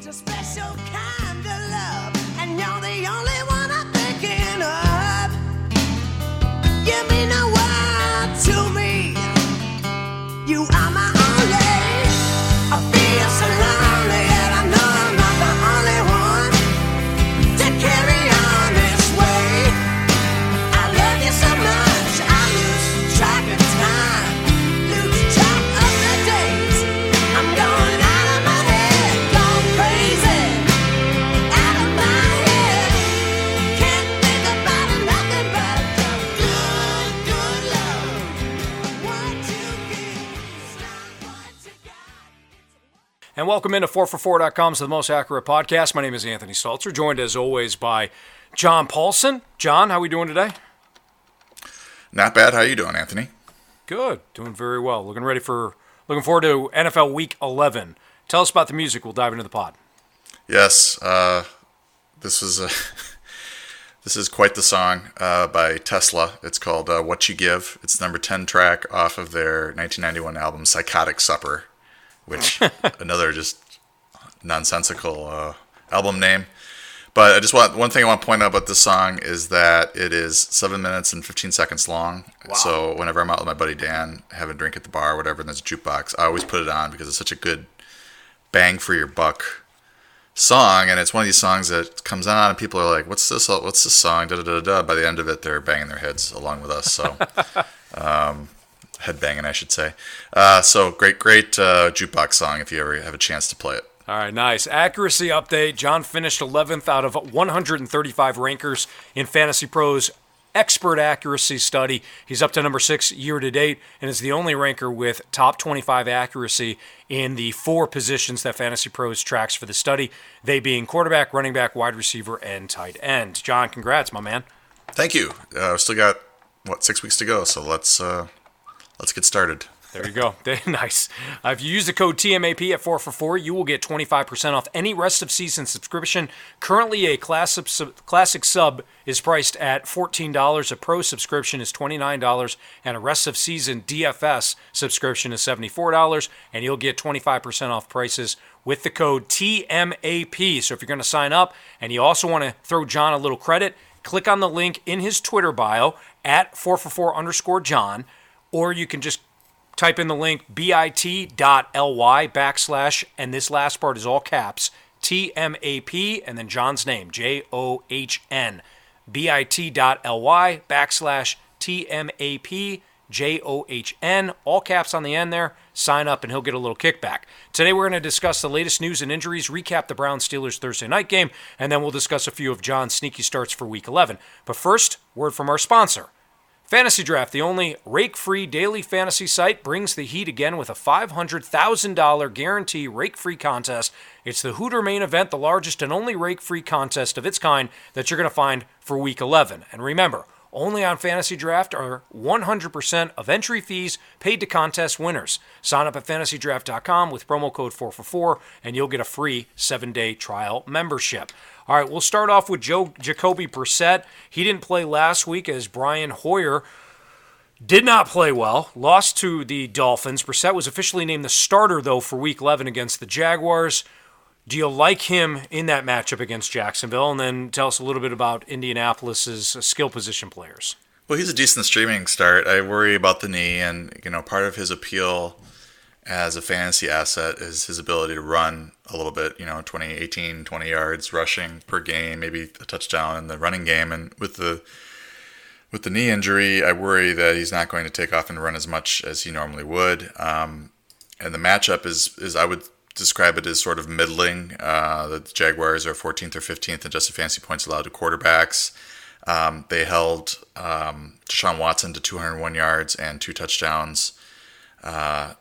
needs a special kind of love, and you're the only welcome into 4for4.com's The Most Accurate Podcast. My name is Anthony Stalter, joined as always by John Paulson. John, how are we doing today? Not bad. How are you doing, Anthony? Good, doing very well. Looking ready for, looking forward to NFL Week 11. Tell us about the music. We'll dive into the pod. Yes, uh, this is a, this is quite the song uh, by Tesla. It's called uh, "What You Give." It's the number ten track off of their 1991 album "Psychotic Supper," which another just nonsensical uh, album name. But I just want one thing I want to point out about this song is that it is seven minutes and 15 seconds long. So whenever I'm out with my buddy Dan having a drink at the bar or whatever, and there's a jukebox, I always put it on because it's such a good bang for your buck song, and it's one of these songs that comes on, and people are like, "What's this? What's this song?" Da da da da. By the end of it, they're banging their heads along with us. So, um, head banging, I should say. Uh, so great, great uh, jukebox song if you ever have a chance to play it. All right, nice. Accuracy update. John finished 11th out of 135 rankers in Fantasy Pros expert accuracy study. He's up to number six year to date and is the only ranker with top 25 accuracy in the four positions that Fantasy Pros tracks for the study, they being quarterback, running back, wide receiver, and tight end. John, congrats, my man. Thank you. Uh, still got what six weeks to go, so let's uh, let's get started. There you go. nice. Uh, if you use the code TMAP at 4 for 4, you will get 25% off any rest of season subscription. Currently, a classic sub, classic sub is priced at $14. A pro subscription is $29. And a rest of season DFS subscription is $74. And you'll get 25% off prices with the code TMAP. So if you're going to sign up and you also want to throw John a little credit, click on the link in his Twitter bio at 4for4 underscore John. Or you can just type in the link bit.ly backslash, and this last part is all caps, TMAP, and then John's name, J O H N. bit.ly backslash TMAP, J O H N, all caps on the end there. Sign up and he'll get a little kickback. Today we're going to discuss the latest news and injuries, recap the Browns Steelers Thursday night game, and then we'll discuss a few of John's sneaky starts for week 11. But first, word from our sponsor. Fantasy Draft, the only rake free daily fantasy site, brings the heat again with a $500,000 guarantee rake free contest. It's the Hooter main event, the largest and only rake free contest of its kind that you're going to find for week 11. And remember, only on Fantasy Draft are 100% of entry fees paid to contest winners. Sign up at fantasydraft.com with promo code 4for4 and you'll get a free seven day trial membership. All right, we'll start off with Joe Jacoby Brissett. He didn't play last week as Brian Hoyer did not play well, lost to the Dolphins. Brissett was officially named the starter, though, for week 11 against the Jaguars. Do you like him in that matchup against Jacksonville? And then tell us a little bit about Indianapolis's skill position players. Well, he's a decent streaming start. I worry about the knee, and you know, part of his appeal as a fantasy asset is his ability to run a little bit, you know, 20, 18, 20 yards rushing per game, maybe a touchdown in the running game. And with the with the knee injury, I worry that he's not going to take off and run as much as he normally would. Um, and the matchup is is I would describe it as sort of middling. Uh, the Jaguars are 14th or 15th in adjusted fancy points allowed to quarterbacks. Um, they held um, Deshaun Watson to 201 yards and two touchdowns. Uh,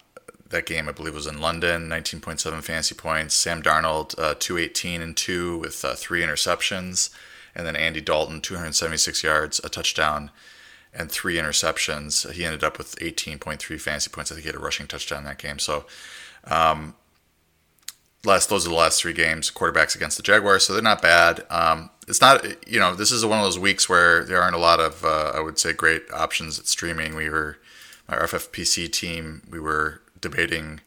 that game, I believe, was in London, 19.7 fantasy points. Sam Darnold, uh, 218 and 2 with uh, three interceptions. And then Andy Dalton, 276 yards, a touchdown, and three interceptions. He ended up with 18.3 fantasy points. I think he had a rushing touchdown that game. So, um, last those are the last three games quarterbacks against the Jaguars, so they're not bad. Um, it's not you know this is one of those weeks where there aren't a lot of uh, I would say great options at streaming. We were our FFPC team we were debating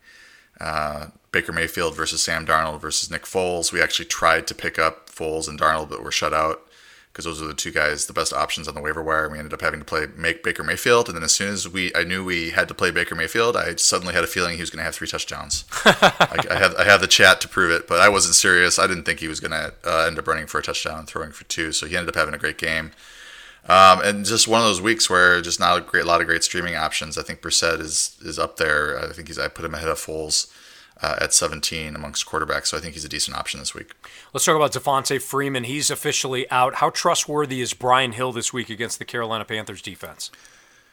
uh, Baker Mayfield versus Sam Darnold versus Nick Foles. We actually tried to pick up Foles and Darnold, but were shut out because those are the two guys, the best options on the waiver wire. We ended up having to play make Baker Mayfield, and then as soon as we, I knew we had to play Baker Mayfield, I suddenly had a feeling he was going to have three touchdowns. I, I have I have the chat to prove it, but I wasn't serious. I didn't think he was going to uh, end up running for a touchdown and throwing for two, so he ended up having a great game. Um, and just one of those weeks where just not a great lot of great streaming options. I think Brissett is is up there. I think he's I put him ahead of Foles uh, at 17 amongst quarterbacks, so I think he's a decent option this week. Let's talk about Devonta Freeman. He's officially out. How trustworthy is Brian Hill this week against the Carolina Panthers defense?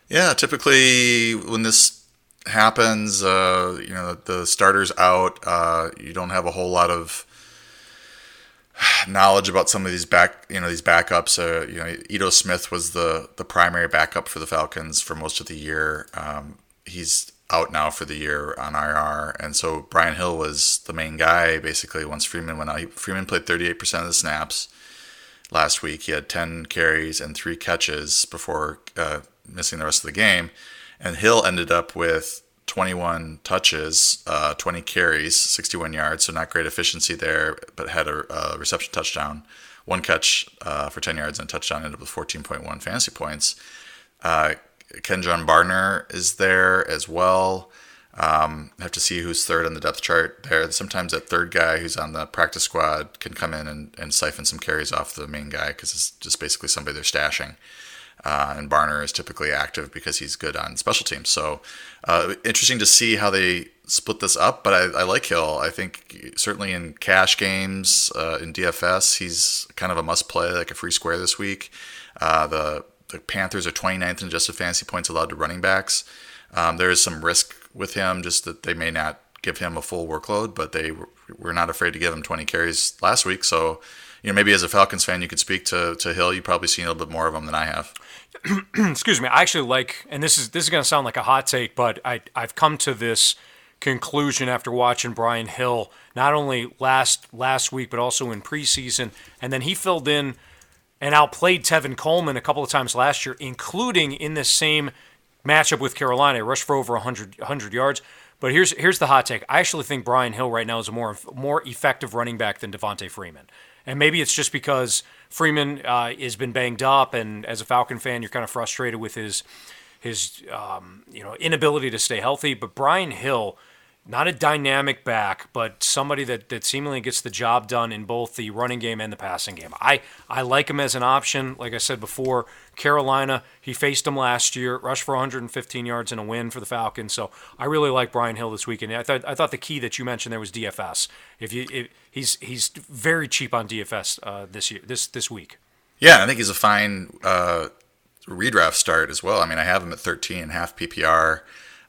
Yeah, typically when this happens, uh, you know, the starter's out. Uh, you don't have a whole lot of knowledge about some of these back, you know, these backups. Uh, you know, Ito Smith was the the primary backup for the Falcons for most of the year. Um, he's out now for the year on IR, and so Brian Hill was the main guy basically once Freeman went out. He, Freeman played 38% of the snaps last week. He had 10 carries and three catches before uh, missing the rest of the game, and Hill ended up with 21 touches, uh, 20 carries, 61 yards. So not great efficiency there, but had a, a reception touchdown, one catch uh, for 10 yards and a touchdown. Ended up with 14.1 fantasy points. Uh, Kenjon Barner is there as well. Um, have to see who's third on the depth chart there. Sometimes that third guy who's on the practice squad can come in and, and siphon some carries off the main guy because it's just basically somebody they're stashing. Uh, and Barner is typically active because he's good on special teams. So uh, interesting to see how they split this up. But I, I like Hill. I think certainly in cash games uh, in DFS, he's kind of a must play, like a free square this week. Uh, the the Panthers are 29th in adjusted fantasy points allowed to running backs. Um, there is some risk with him, just that they may not give him a full workload, but they were not afraid to give him 20 carries last week. So, you know, maybe as a Falcons fan, you could speak to, to Hill. You've probably seen a little bit more of him than I have. Excuse me. I actually like, and this is this is going to sound like a hot take, but I I've come to this conclusion after watching Brian Hill not only last last week but also in preseason, and then he filled in and outplayed Tevin Coleman a couple of times last year, including in this same matchup with Carolina. He Rushed for over 100, 100 yards. But here's here's the hot take. I actually think Brian Hill right now is a more more effective running back than Devonta Freeman. And maybe it's just because Freeman uh, has been banged up, and as a Falcon fan, you're kind of frustrated with his his um, you know inability to stay healthy. But Brian Hill not a dynamic back, but somebody that, that seemingly gets the job done in both the running game and the passing game. I, I like him as an option. Like I said before, Carolina, he faced him last year, rushed for 115 yards and a win for the Falcons. So I really like Brian Hill this weekend. I thought I thought the key that you mentioned there was DFS. If you if, he's he's very cheap on DFS uh, this year this this week. Yeah, I think he's a fine uh, redraft start as well. I mean, I have him at 13 half PPR.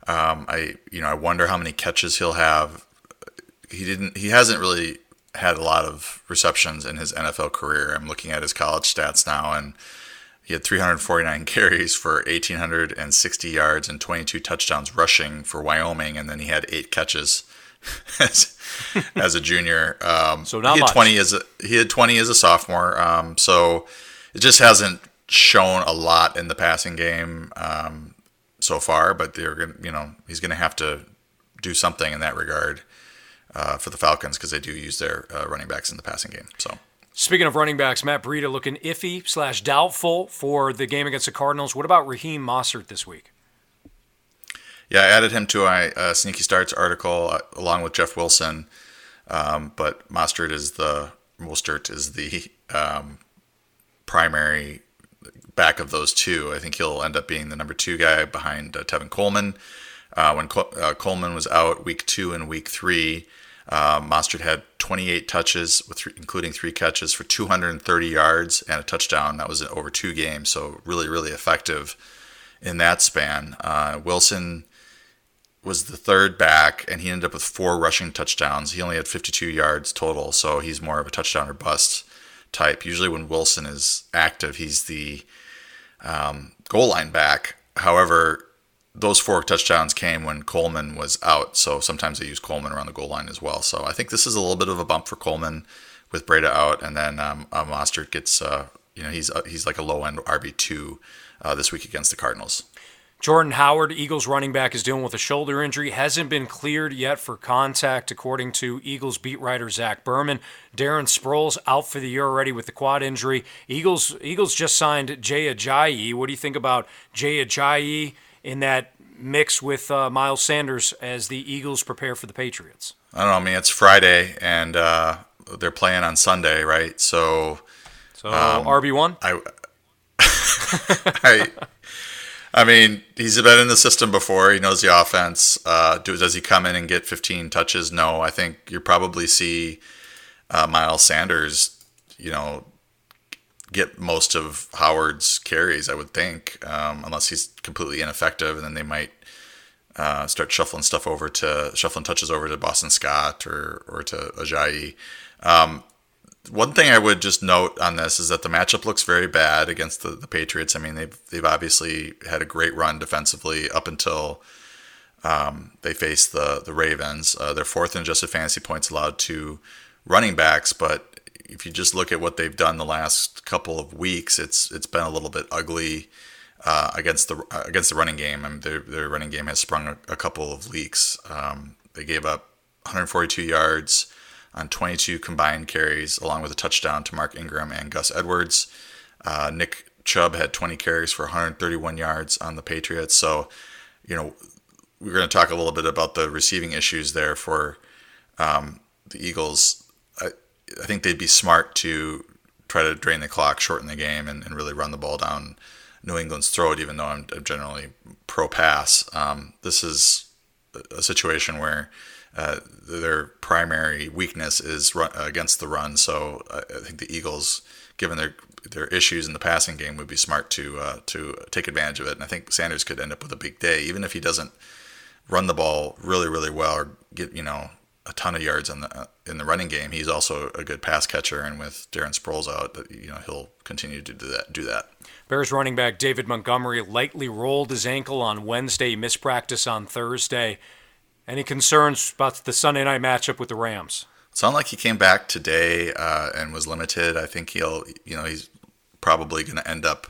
Um, I you know I wonder how many catches he'll have. He didn't. He hasn't really had a lot of receptions in his NFL career. I'm looking at his college stats now, and he had 349 carries for 1,860 yards and 22 touchdowns rushing for Wyoming, and then he had eight catches as, as a junior. Um, so not he had much. 20 as a, he had 20 as a sophomore. Um, so it just hasn't shown a lot in the passing game. Um, so far, but they're going to, you know he's going to have to do something in that regard uh, for the Falcons because they do use their uh, running backs in the passing game. So. Speaking of running backs, Matt Breida looking iffy slash doubtful for the game against the Cardinals. What about Raheem Mostert this week? Yeah, I added him to my uh, sneaky starts article uh, along with Jeff Wilson, um, but Mostert is the Mostert is the um, primary back of those two. I think he'll end up being the number two guy behind uh, Tevin Coleman. Uh, when Col- uh, Coleman was out week two and week three, uh, Mostert had 28 touches, with th- including three catches for 230 yards and a touchdown. That was over two games, so really, really effective in that span. Uh, Wilson was the third back, and he ended up with four rushing touchdowns. He only had 52 yards total, so he's more of a touchdown or bust type. Usually, when Wilson is active, he's the um, goal line back. However, those four touchdowns came when Coleman was out, so sometimes they use Coleman around the goal line as well. So I think this is a little bit of a bump for Coleman with Breida out, and then um, Mostert gets, uh, you know, he's uh, he's like a low end RB two uh, this week against the Cardinals. Jordan Howard, Eagles running back, is dealing with a shoulder injury. Hasn't been cleared yet for contact, according to Eagles beat writer Zach Berman. Darren Sproles out for the year already with the quad injury. Eagles Eagles just signed Jay Ajayi. What do you think about Jay Ajayi in that mix with uh, Miles Sanders as the Eagles prepare for the Patriots? I don't know. I mean, it's Friday and uh, they're playing on Sunday, right? So, so um, RB one. I, I I mean, he's been in the system before. He knows the offense. Uh, do, does he come in and get 15 touches? No. I think you probably see uh, Miles Sanders, you know, get most of Howard's carries. I would think, um, unless he's completely ineffective, and then they might uh, start shuffling stuff over to shuffling touches over to Boston Scott or or to Ajayi. Um, one thing I would just note on this is that the matchup looks very bad against the, the Patriots. I mean, they've they've obviously had a great run defensively up until um, they face the the Ravens. Uh, they're fourth in adjusted fantasy points allowed to running backs, but if you just look at what they've done the last couple of weeks, it's it's been a little bit ugly uh, against the uh, against the running game. I mean, their their running game has sprung a, a couple of leaks. Um, they gave up 142 yards on 22 combined carries, along with a touchdown to Mark Ingram and Gus Edwards. Uh, Nick Chubb had 20 carries for 131 yards on the Patriots. So, you know, we're going to talk a little bit about the receiving issues there for um, the Eagles. I, I, think they'd be smart to try to drain the clock, shorten the game, and, and really run the ball down New England's throat, even though I'm, generally pro pass. Um, this is a situation where uh, their primary weakness is run, uh, against the run. So I, I, think the Eagles, given their their issues in the passing game, would be smart to uh, to take advantage of it. And I think Sanders could end up with a big day, even if he doesn't run the ball really really well or get you know a ton of yards in the in the running game. He's also a good pass catcher, and with Darren Sproles out, you know he'll continue to do that. Do that. Bears running back David Montgomery lightly rolled his ankle on Wednesday, missed practice on Thursday. Any concerns about the Sunday night matchup with the Rams? Sound like he came back today uh, and was limited. I think he'll, you know, he's probably going to end up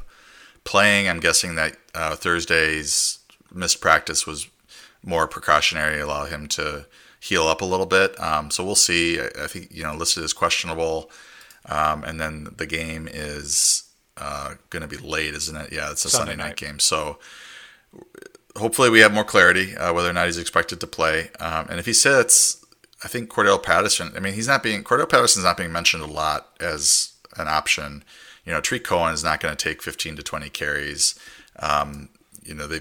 playing. I'm guessing that uh, Thursday's missed practice was more precautionary, allow him to heal up a little bit. Um, so we'll see. I, I, think you know listed as questionable, um, and then the game is uh, going to be late, isn't it? Yeah, it's a Sunday, Sunday night. night game. So hopefully we have more clarity uh, whether or not he's expected to play. Um, and if he sits, I think Cordarrelle Patterson. I mean, he's not being Cordarrelle Patterson's not being mentioned a lot as an option. You know, Tarik Cohen is not going to take 15 to 20 carries. Um, you know, they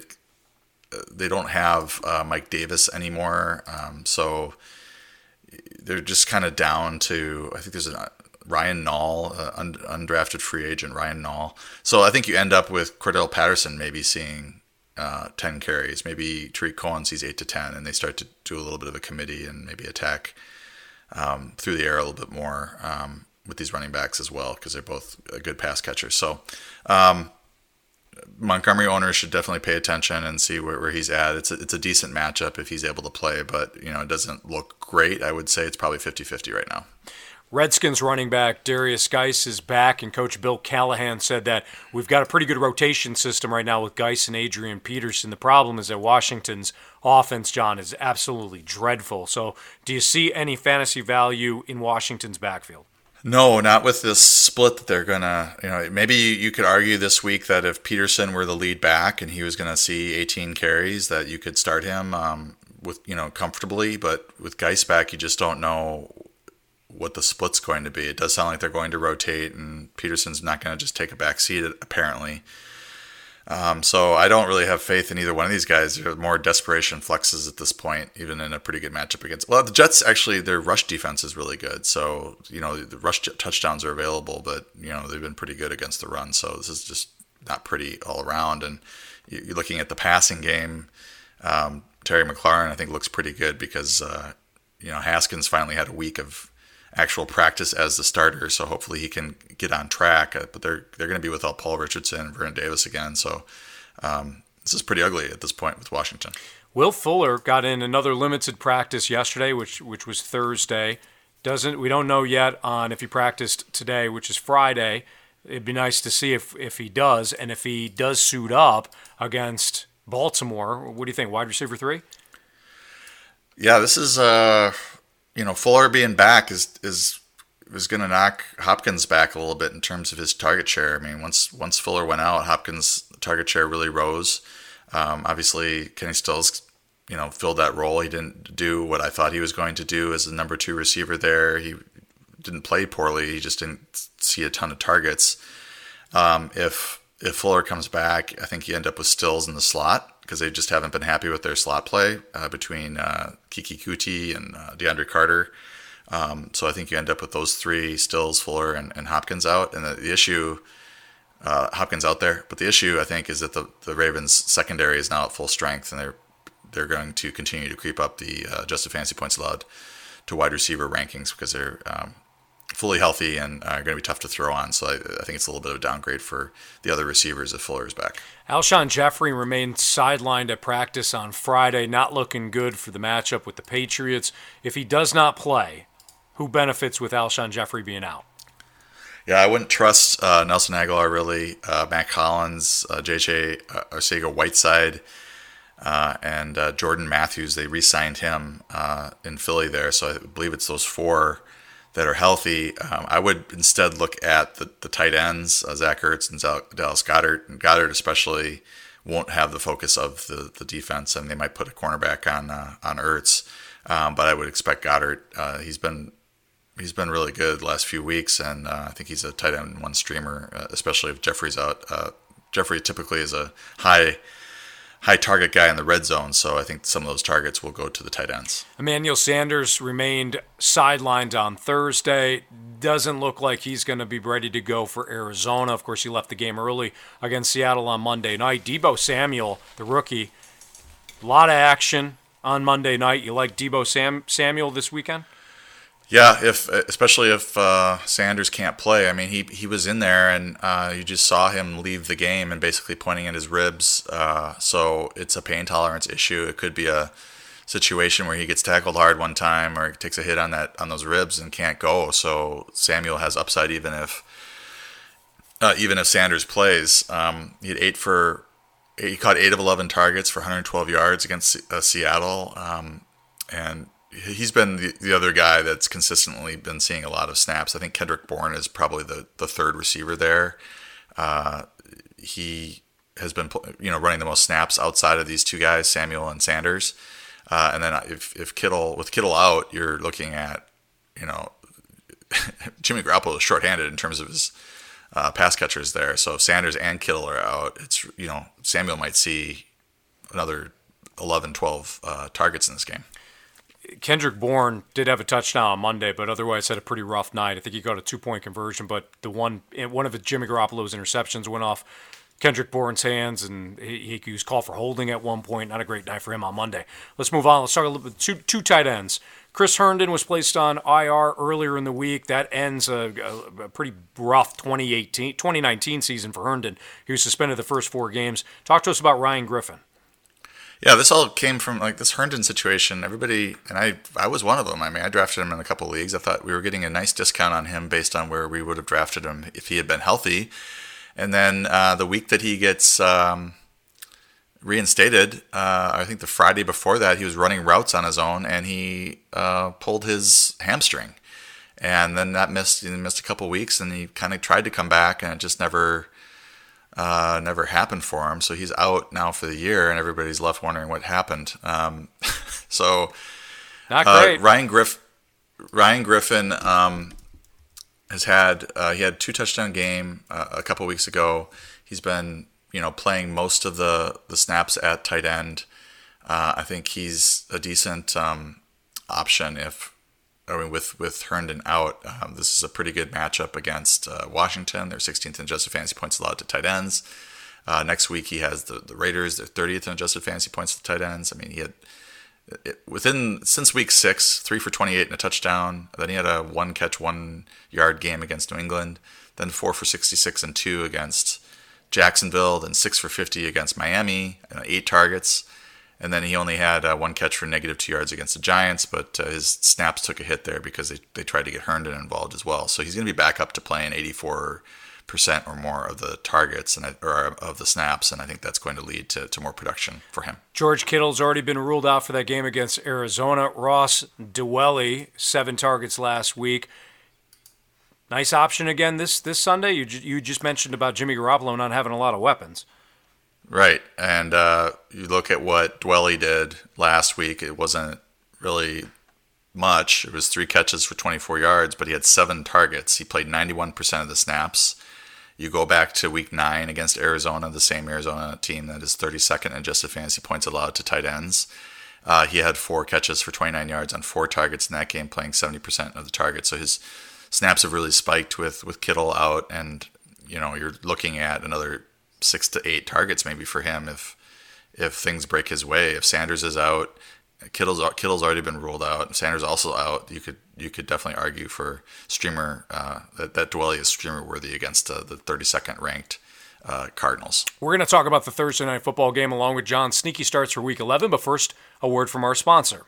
they don't have uh, Mike Davis anymore, um, so they're just kind of down to. I think there's a Ryan Nall, uh, undrafted free agent Ryan Nall. So I think you end up with Cordarrelle Patterson maybe seeing uh, 10 carries. Maybe Tarik Cohen sees 8 to 10, and they start to do a little bit of a committee and maybe attack um, through the air a little bit more um, with these running backs as well because they're both a good pass catchers. So um, Montgomery owners should definitely pay attention and see where, where he's at. It's a, it's a decent matchup if he's able to play, but you know it doesn't look great. I would say it's probably 50-50 right now. Redskins running back Darius Guice is back, and Coach Bill Callahan said that we've got a pretty good rotation system right now with Guice and Adrian Peterson. The problem is that Washington's offense, John, is absolutely dreadful. So, do you see any fantasy value in Washington's backfield? No, not with this split that they're gonna. You know, maybe you could argue this week that if Peterson were the lead back and he was gonna see 18 carries, that you could start him um, with you know comfortably. But with Guice back, you just don't know what the split's going to be. It does sound like they're going to rotate, and Peterson's not going to just take a back seat, apparently. Um, so I don't really have faith in either one of these guys. They're more desperation flexes at this point, even in a pretty good matchup against. Well, the Jets actually their rush defense is really good, so you know the rush touchdowns are available, but you know they've been pretty good against the run. So this is just not pretty all around. And you're looking at the passing game. Um, Terry McLaurin I think looks pretty good because uh, you know Haskins finally had a week of actual practice as the starter. So hopefully he can get on track. Uh, but they're they're going to be without Paul Richardson and Vernon Davis again. So um, this is pretty ugly at this point with Washington. Will Fuller got in another limited practice yesterday, which which was Thursday. Doesn't we don't know yet on if he practiced today, which is Friday. It'd be nice to see if if he does, and if he does suit up against Baltimore. What do you think? Wide receiver three? Yeah, this is uh, you know, Fuller being back is is is going to knock Hopkins back a little bit in terms of his target share. I mean, once once Fuller went out, Hopkins' target share really rose. Um, obviously, Kenny Stills, you know, filled that role. He didn't do what I thought he was going to do as the number two receiver there. He didn't play poorly. He just didn't see a ton of targets. Um, if if Fuller comes back, I think you end up with Stills in the slot because they just haven't been happy with their slot play uh, between uh, Keke Coutee and uh, DeAndre Carter. Um, so I think you end up with those three: Stills, Fuller, and, and Hopkins out. And the, the issue, uh, Hopkins out there, but the issue I think is that the the Ravens secondary is now at full strength, and they're they're going to continue to creep up the uh, adjusted fantasy points allowed to wide receiver rankings because they're um, fully healthy and are going to be tough to throw on. So I, I, think it's a little bit of a downgrade for the other receivers if Fuller is back. Alshon Jeffery remained sidelined at practice on Friday, not looking good for the matchup with the Patriots. If he does not play, who benefits with Alshon Jeffery being out? Yeah, I wouldn't trust uh, Nelson Agholor really. Uh, Mack Hollins, uh, JJ uh, Arcega Whiteside, uh, and uh, Jordan Matthews. They re-signed him uh, in Philly there, so I believe it's those four that are healthy. Um, I would instead look at the, the tight ends, uh, Zach Ertz and Dallas Goedert. And Goedert especially won't have the focus of the, the defense, and they might put a cornerback on uh, on Ertz. Um, but I would expect Goedert. Uh, he's been he's been really good last few weeks, and uh, I think he's a tight end one streamer, uh, especially if Jeffery's out. Uh, Jeffery typically is a high high target guy in the red zone, so I think some of those targets will go to the tight ends. Emmanuel Sanders remained sidelined on Thursday. Doesn't look like he's going to be ready to go for Arizona. Of course, he left the game early against Seattle on Monday night. Deebo Samuel, the rookie, a lot of action on Monday night. You like Deebo Sam- Samuel this weekend? Yeah, if especially if uh, Sanders can't play. I mean, he he was in there, and uh, you just saw him leave the game and basically pointing at his ribs. Uh, so it's a pain tolerance issue. It could be a situation where he gets tackled hard one time or takes a hit on that on those ribs and can't go. So Samuel has upside even if uh, even if Sanders plays. Um, he had eight for he caught eight of eleven targets for 112 yards against uh, Seattle, um, and he's been the, the other guy that's consistently been seeing a lot of snaps. I think Kendrick Bourne is probably the, the third receiver there. Uh, he has been you know running the most snaps outside of these two guys, Samuel and Sanders. Uh, and then if, if Kittle with Kittle out, you're looking at you know Jimmy Garoppolo is shorthanded in terms of his uh, pass catchers there. So if Sanders and Kittle are out, it's you know Samuel might see another 11, 12 uh, targets in this game. Kendrick Bourne did have a touchdown on Monday, but otherwise had a pretty rough night. I think he got a two point conversion, but the one one of Jimmy Garoppolo's interceptions went off Kendrick Bourne's hands, and he, he was called for holding at one point. Not a great night for him on Monday. Let's move on. Let's talk a little bit two two tight ends. Chris Herndon was placed on IR earlier in the week. That ends a, a, a, pretty rough 2018, 2019 season for Herndon. He was suspended the first four games. Talk to us about Ryan Griffin. Yeah, this all came from like this Herndon situation. Everybody, and I, I was one of them. I mean, I drafted him in a couple leagues. I thought we were getting a nice discount on him based on where we would have drafted him if he had been healthy. And then uh, the week that he gets um, reinstated, uh, I think the Friday before that, he was running routes on his own and he uh, pulled his hamstring. And then that missed, he missed a couple weeks, and he kind of tried to come back, and it just never uh, never happened for him. So he's out now for the year, and everybody's left wondering what happened. Um, so not uh, great. Uh, Ryan Griff, Ryan Griffin um, has had uh, he had two touchdown game uh, a couple weeks ago. He's been you know playing most of the the snaps at tight end. Uh, I think he's a decent um, option if I mean, with with Herndon out, um, this is a pretty good matchup against uh, Washington. They're 16th in adjusted fantasy points allowed to tight ends. Uh, next week he has the, the Raiders. They're 30th in adjusted fantasy points to tight ends. I mean, he had it, within since week six, three for 28 and a touchdown. Then he had a one catch, one yard game against New England. Then four for 66 and two against Jacksonville. Then six for 50 against Miami. And eight targets. And then he only had uh, one catch for negative two yards against the Giants, but uh, his snaps took a hit there because they, they tried to get Herndon involved as well. So he's going to be back up to playing 84 percent or more of the targets and or of the snaps, and I think that's going to lead to, to more production for him. George Kittle's already been ruled out for that game against Arizona. Ross Dwelley, seven targets last week. Nice option again this this Sunday. You you just mentioned about Jimmy Garoppolo not having a lot of weapons. Right, and uh, you look at what Dwelley did last week. It wasn't really much. It was three catches for 24 yards, but he had seven targets. He played 91% of the snaps. You go back to week nine against Arizona, the same Arizona team that is 32nd in adjusted fantasy points allowed to tight ends. Uh, he had four catches for 29 yards on four targets in that game, playing 70% of the targets. So his snaps have really spiked with with Kittle out, and you know you're looking at another six to eight targets maybe for him if if things break his way. If Sanders is out, Kittle's Kittle's already been ruled out. And Sanders also out. You could you could definitely argue for streamer uh, that that Dwelley is streamer worthy against uh, the 32nd ranked uh, Cardinals. We're going to talk about the Thursday night football game along with John Sneaky starts for Week 11. But first, a word from our sponsor.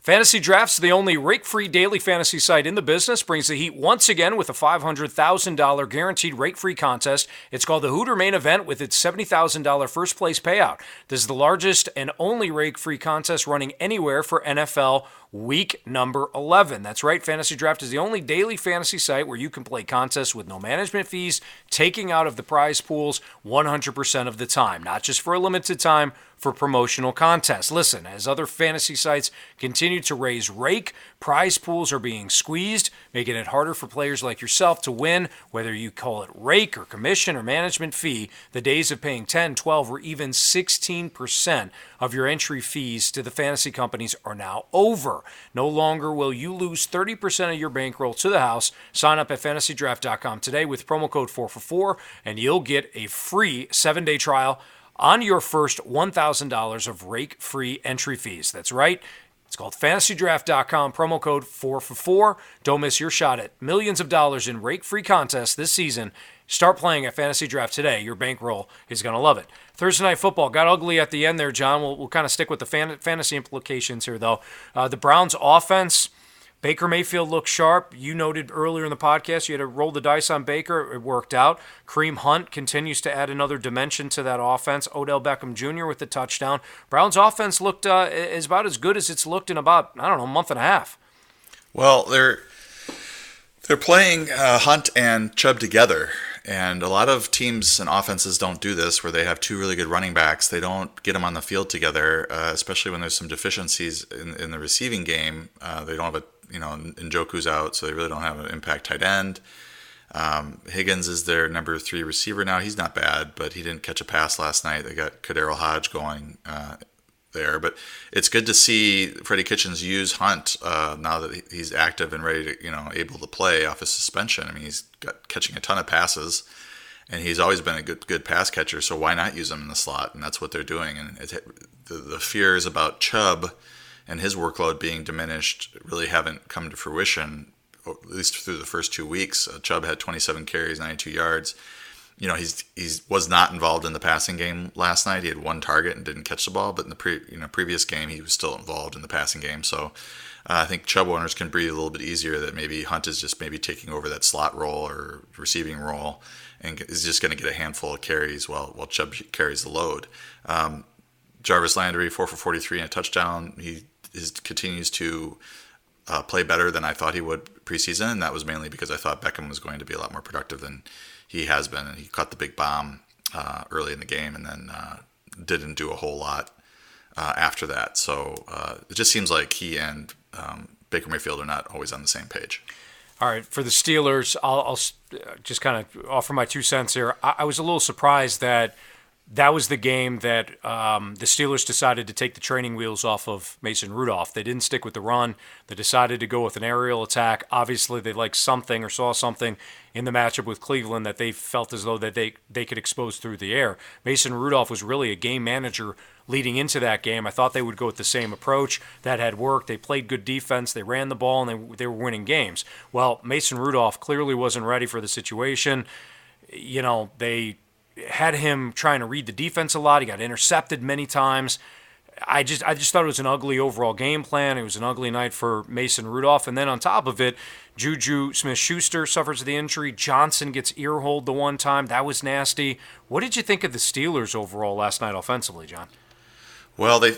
Fantasy Drafts, the only rake free daily fantasy site in the business, brings the heat once again with a $500,000 guaranteed rake free contest. It's called the Hooter Main Event with its $70,000 first place payout. This is the largest and only rake free contest running anywhere for NFL week number 11. That's right, Fantasy Draft is the only daily fantasy site where you can play contests with no management fees, taking out of the prize pools 100% of the time, not just for a limited time for promotional contests. Listen, as other fantasy sites continue to raise rake, prize pools are being squeezed, making it harder for players like yourself to win, whether you call it rake or commission or management fee. The days of paying 10, 12, or even 16% of your entry fees to the fantasy companies are now over. No longer will you lose 30% of your bankroll to the house. Sign up at fantasydraft.com today with promo code 444 and you'll get a free 7-day trial on your first $1,000 of rake free entry fees. That's right. It's called fantasydraft.com, promo code 4 for 4. Don't miss your shot at millions of dollars in rake free contests this season. Start playing a Fantasy Draft today. Your bankroll is going to love it. Thursday Night Football got ugly at the end there, John. We'll, we'll kind of stick with the fan, fantasy implications here, though. Uh, the Browns' offense Baker Mayfield looks sharp. You noted earlier in the podcast you had to roll the dice on Baker. It worked out. Kareem Hunt continues to add another dimension to that offense. Odell Beckham Jr. with the touchdown. Browns' offense looked uh, is about as good as it's looked in about I don't know a month and a half. Well, they're they're playing uh, Hunt and Chubb together, and a lot of teams and offenses don't do this, where they have two really good running backs. They don't get them on the field together, uh, especially when there's some deficiencies in, in the receiving game. Uh, they don't have a you know, Njoku's out, so they really don't have an impact tight end. Um, Higgins is their number three receiver now. He's not bad, but he didn't catch a pass last night. They got KhaDarel Hodge going uh, there, but it's good to see Freddie Kitchens use Hunt uh, now that he's active and ready to, you know, able to play off his suspension. I mean, he's got catching a ton of passes, and he's always been a good good pass catcher. So why not use him in the slot? And that's what they're doing. And the, the fears about Chubb and his workload being diminished really haven't come to fruition, at least through the first two weeks. Uh, Chubb had 27 carries, 92 yards. You know, he's he's was not involved in the passing game last night. He had one target and didn't catch the ball, but in the pre, you know previous game he was still involved in the passing game. So uh, I think Chubb owners can breathe a little bit easier that maybe Hunt is just maybe taking over that slot role or receiving role and is just going to get a handful of carries while while Chubb carries the load. Um, Jarvis Landry, four for 43 and a touchdown. He is continues to uh, play better than I thought he would preseason, and that was mainly because I thought Beckham was going to be a lot more productive than he has been, he caught the big bomb uh, early in the game, and then uh, didn't do a whole lot uh, after that. So uh, it just seems like he and um, Baker Mayfield are not always on the same page. All right, for the Steelers, I'll, I'll just kind of offer my two cents here. I, I was a little surprised that that was the game that um, the Steelers decided to take the training wheels off of Mason Rudolph. They didn't stick with the run. They decided to go with an aerial attack. Obviously, they liked something or saw something in the matchup with Cleveland that they felt as though that they they could expose through the air. Mason Rudolph was really a game manager leading into that game. I thought they would go with the same approach. That had worked. They played good defense. They ran the ball and they they were winning games. Well, Mason Rudolph clearly wasn't ready for the situation. You know, they had him trying to read the defense a lot. He got intercepted many times. I just I just thought it was an ugly overall game plan. It was an ugly night for Mason Rudolph, and then on top of it, Juju Smith-Schuster suffers the injury. Johnson gets earholed the one time. That was nasty. What did you think of the Steelers overall last night offensively, John? Well, they,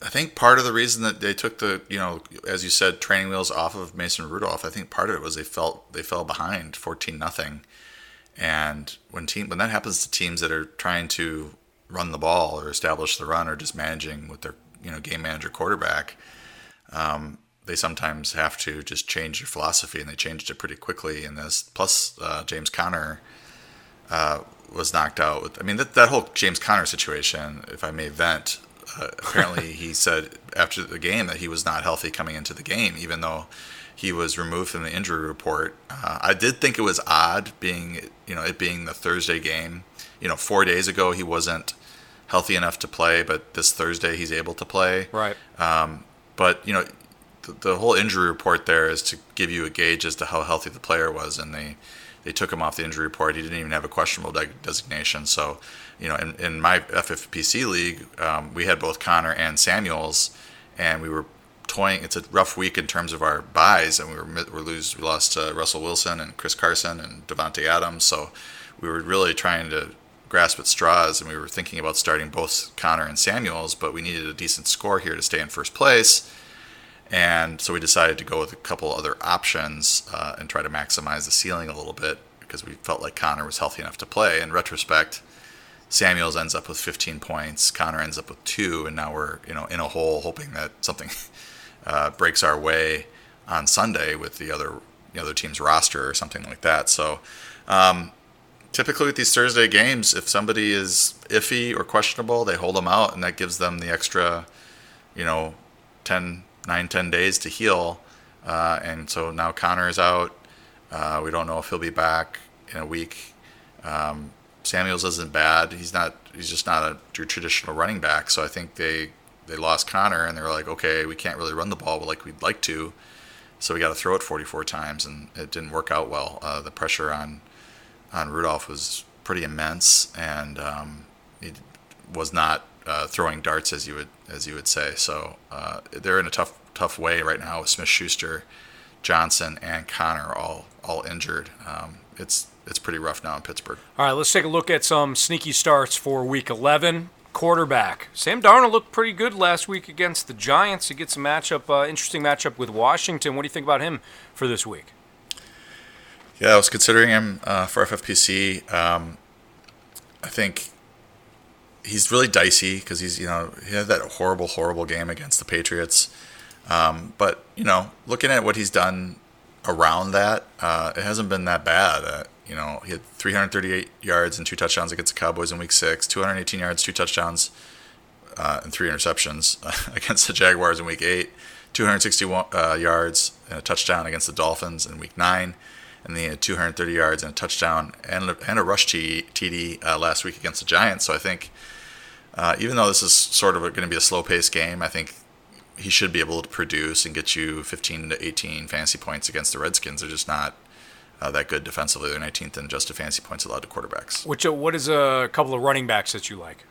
I think part of the reason that they took the, you know, as you said, training wheels off of Mason Rudolph, I think part of it was they felt they fell behind, fourteen nothing, and when team when that happens to teams that are trying to run the ball or establish the run or just managing with their, you know, game manager quarterback, um, they sometimes have to just change their philosophy, and they changed it pretty quickly. And this plus uh, James Conner. Uh, was knocked out. With, I mean, that, that whole James Conner situation, if I may vent, uh, apparently he said after the game that he was not healthy coming into the game, even though he was removed from the injury report. Uh, I did think it was odd being, you know, it being the Thursday game. You know, four days ago he wasn't healthy enough to play, but this Thursday he's able to play. Right. Um, but you know, the, the whole injury report there is to give you a gauge as to how healthy the player was, and they they took him off the injury report. He didn't even have a questionable de- designation. So, you know, in, in my FFPC league, um, we had both Conner and Samuels, and we were toying. It's a rough week in terms of our buys, and we were we lose we lost uh, Russell Wilson and Chris Carson and Davante Adams. So, we were really trying to grasp at straws, and we were thinking about starting both Conner and Samuels, but we needed a decent score here to stay in first place. And so we decided to go with a couple other options uh, and try to maximize the ceiling a little bit because we felt like Conner was healthy enough to play. In retrospect, Samuels ends up with 15 points, Conner ends up with two, and now we're you know in a hole, hoping that something uh, breaks our way on Sunday with the other the other team's roster or something like that. So. Um, typically with these Thursday games, if somebody is iffy or questionable, they hold them out, and that gives them the extra, you know, 10, nine, 10 days to heal. Uh, and so now Conner is out. Uh, we don't know if he'll be back in a week. Um, Samuels isn't bad. He's not. He's just not a your traditional running back. So I think they they lost Conner and they were like, okay, we can't really run the ball like we'd like to. So we got to throw it 44 times, and it didn't work out well. Uh, the pressure on on Rudolph was pretty immense, and um, he was not uh, throwing darts as you would as you would say. So uh, they're in a tough tough way right now with Smith Schuster, Johnson, and Conner all all injured. Um, it's it's pretty rough now in Pittsburgh. All right, let's take a look at some sneaky starts for Week 11. Quarterback Sam Darnold looked pretty good last week against the Giants. He gets a matchup, uh, interesting matchup with Washington. What do you think about him for this week? Yeah, I was considering him uh, for FFPC. Um, I think he's really dicey because he's you know he had that horrible horrible game against the Patriots. Um, but you know, looking at what he's done around that, uh, it hasn't been that bad. You know, he had 338 yards and two touchdowns against the Cowboys in Week Six, 218 yards, two touchdowns, uh, and three interceptions against the Jaguars in Week Eight, 261 uh, yards and a touchdown against the Dolphins in Week Nine, and then he had 230 yards and a touchdown and a, and a rush TD uh, last week against the Giants. So I think. Uh, even though this is sort of going to be a slow-paced game, I think he should be able to produce and get you 15 to 18 fantasy points against the Redskins. They're just not uh, that good defensively. They're 19th in adjusted fantasy points allowed to quarterbacks. Which uh, what is a couple of running backs that you like?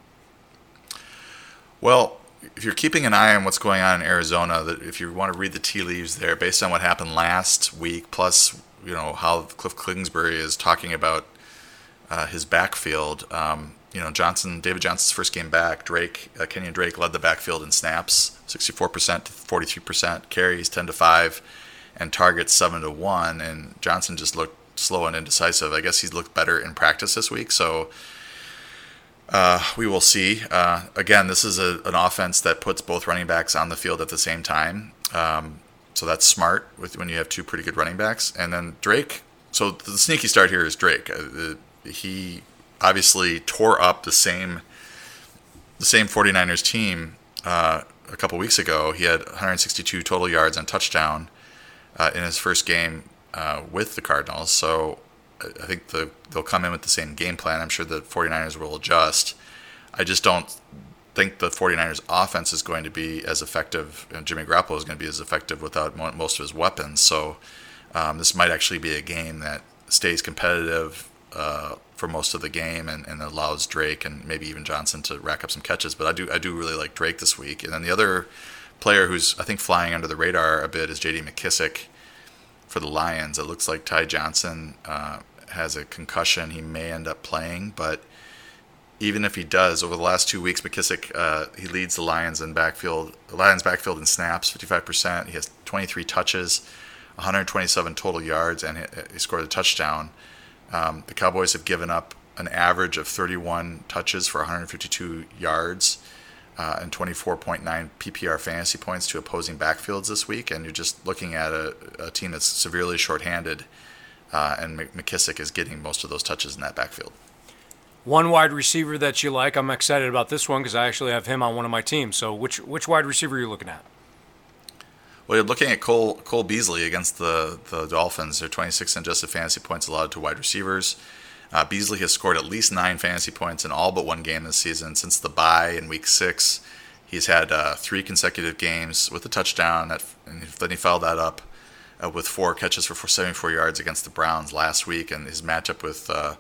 Well, if you're keeping an eye on what's going on in Arizona, that if you want to read the tea leaves there, based on what happened last week, plus you know how Cliff Kingsbury is talking about uh, his backfield. Um, you know, Johnson, David Johnson's first game back, Drake, uh, Kenyon Drake led the backfield in snaps, 64% to 43%, carries 10 to 5, and targets 7 to 1. And Johnson just looked slow and indecisive. I guess he's looked better in practice this week. So uh, we will see. Uh, again, this is a, an offense that puts both running backs on the field at the same time. Um, so that's smart with when you have two pretty good running backs. And then Drake. So the sneaky start here is Drake. Uh, he obviously tore up the same the same 49ers team uh, a couple weeks ago. He had 162 total yards and touchdown uh, in his first game uh, with the Cardinals. So I think the, they'll come in with the same game plan. I'm sure the 49ers will adjust. I just don't think the 49ers offense is going to be as effective and Jimmy Garoppolo is going to be as effective without most of his weapons. So um, this might actually be a game that stays competitive uh, for most of the game and, and allows Drake and maybe even Johnson to rack up some catches. But I do I do really like Drake this week. And then the other player who's I think flying under the radar a bit is J.D. McKissic for the Lions. It looks like Ty Johnson uh, has a concussion. He may end up playing, but even if he does, over the last two weeks, McKissic uh, he leads the Lions in backfield. Lions backfield in snaps, 55%. He has 23 touches, 127 total yards, and he, he scored a touchdown. Um, the Cowboys have given up an average of 31 touches for 152 yards uh, and 24.9 PPR fantasy points to opposing backfields this week. And you're just looking at a, a team that's severely shorthanded, uh, and McKissic is getting most of those touches in that backfield. One wide receiver that you like, I'm excited about this one because I actually have him on one of my teams. So, which which wide receiver are you looking at? Well, you're looking at Cole Cole Beasley against the the Dolphins. They're 26 adjusted fantasy points allowed to wide receivers. Uh, Beasley has scored at least nine fantasy points in all but one game this season since the bye in Week Six. He's had uh, three consecutive games with a touchdown, that, and then he followed that up uh, with four catches for 74 yards against the Browns last week. And his matchup with uh,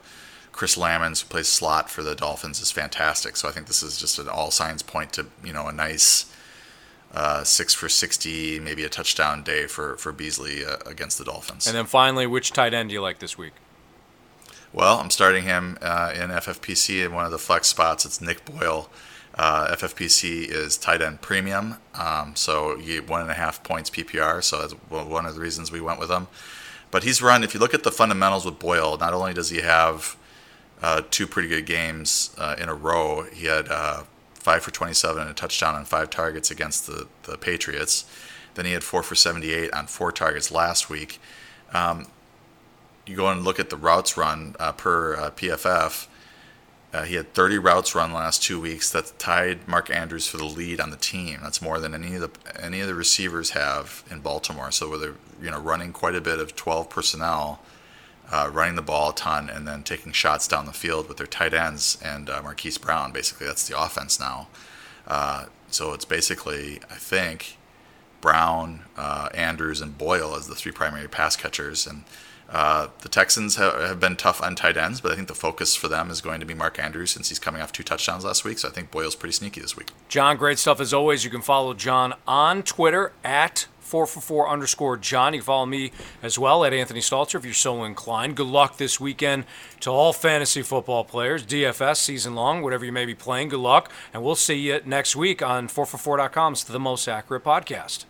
Chris Lammons, who plays slot for the Dolphins, is fantastic. So I think this is just an all signs point to you know a nice uh, six for 60, maybe a touchdown day for for Beasley uh, against the Dolphins. And then finally, which tight end do you like this week? Well, I'm starting him uh, in FFPC in one of the flex spots. It's Nick Boyle. Uh, FFPC is tight end premium, um, so you one and a half points PPR. So that's one of the reasons we went with him. But he's run. If you look at the fundamentals with Boyle, not only does he have uh, two pretty good games uh, in a row, he had uh, five for 27 and a touchdown on five targets against the the Patriots. Then he had four for 78 on four targets last week. Um, you go and look at the routes run uh, per uh, PFF. Uh, he had 30 routes run last two weeks. That tied Mark Andrews for the lead on the team. That's more than any of the any of the receivers have in Baltimore. So they're you know running quite a bit of 12 personnel, uh, running the ball a ton, and then taking shots down the field with their tight ends and uh, Marquise Brown. Basically, that's the offense now. Uh, so it's basically, I think, Brown, uh, Andrews, and Boyle as the three primary pass catchers, and uh, the Texans have, have been tough on tight ends, but I think the focus for them is going to be Mark Andrews since he's coming off two touchdowns last week. So I think Boyle's pretty sneaky this week. John, great stuff as always. You can follow John on Twitter at 4for4 underscore John. You can follow me as well at Anthony Stalter if you're so inclined. Good luck this weekend to all fantasy football players, DFS season long, whatever you may be playing. Good luck. And we'll see you next week on 4for4.com's The Most Accurate Podcast.